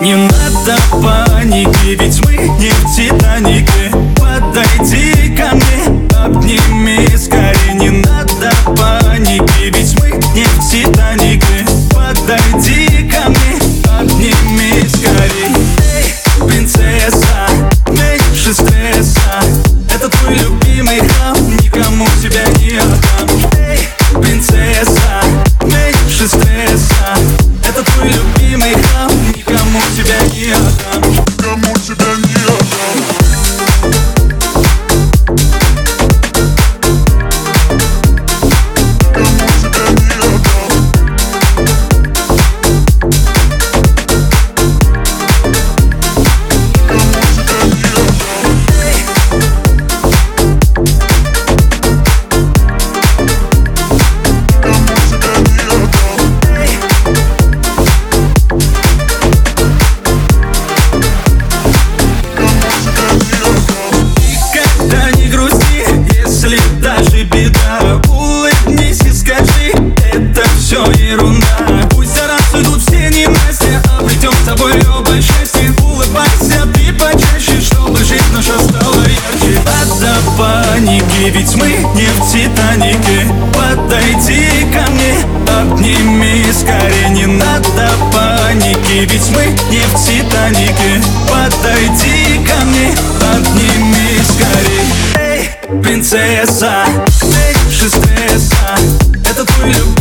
Не надо паники, ведь мы не в Титанике. Подойди ко мне, обними скорее. Не надо паники, ведь мы не в Титанике. Подойди обретем с тобой оба счастье Улыбайся. Ты почаще, чтобы жизнь наша стала ярче. До паники, ведь мы не в Титанике. Подойди ко мне, обними скорее. Не надо паники, ведь мы не в Титанике. Подойди ко мне, обними скорее. Эй, принцесса, эй, шестесса Это твой любовь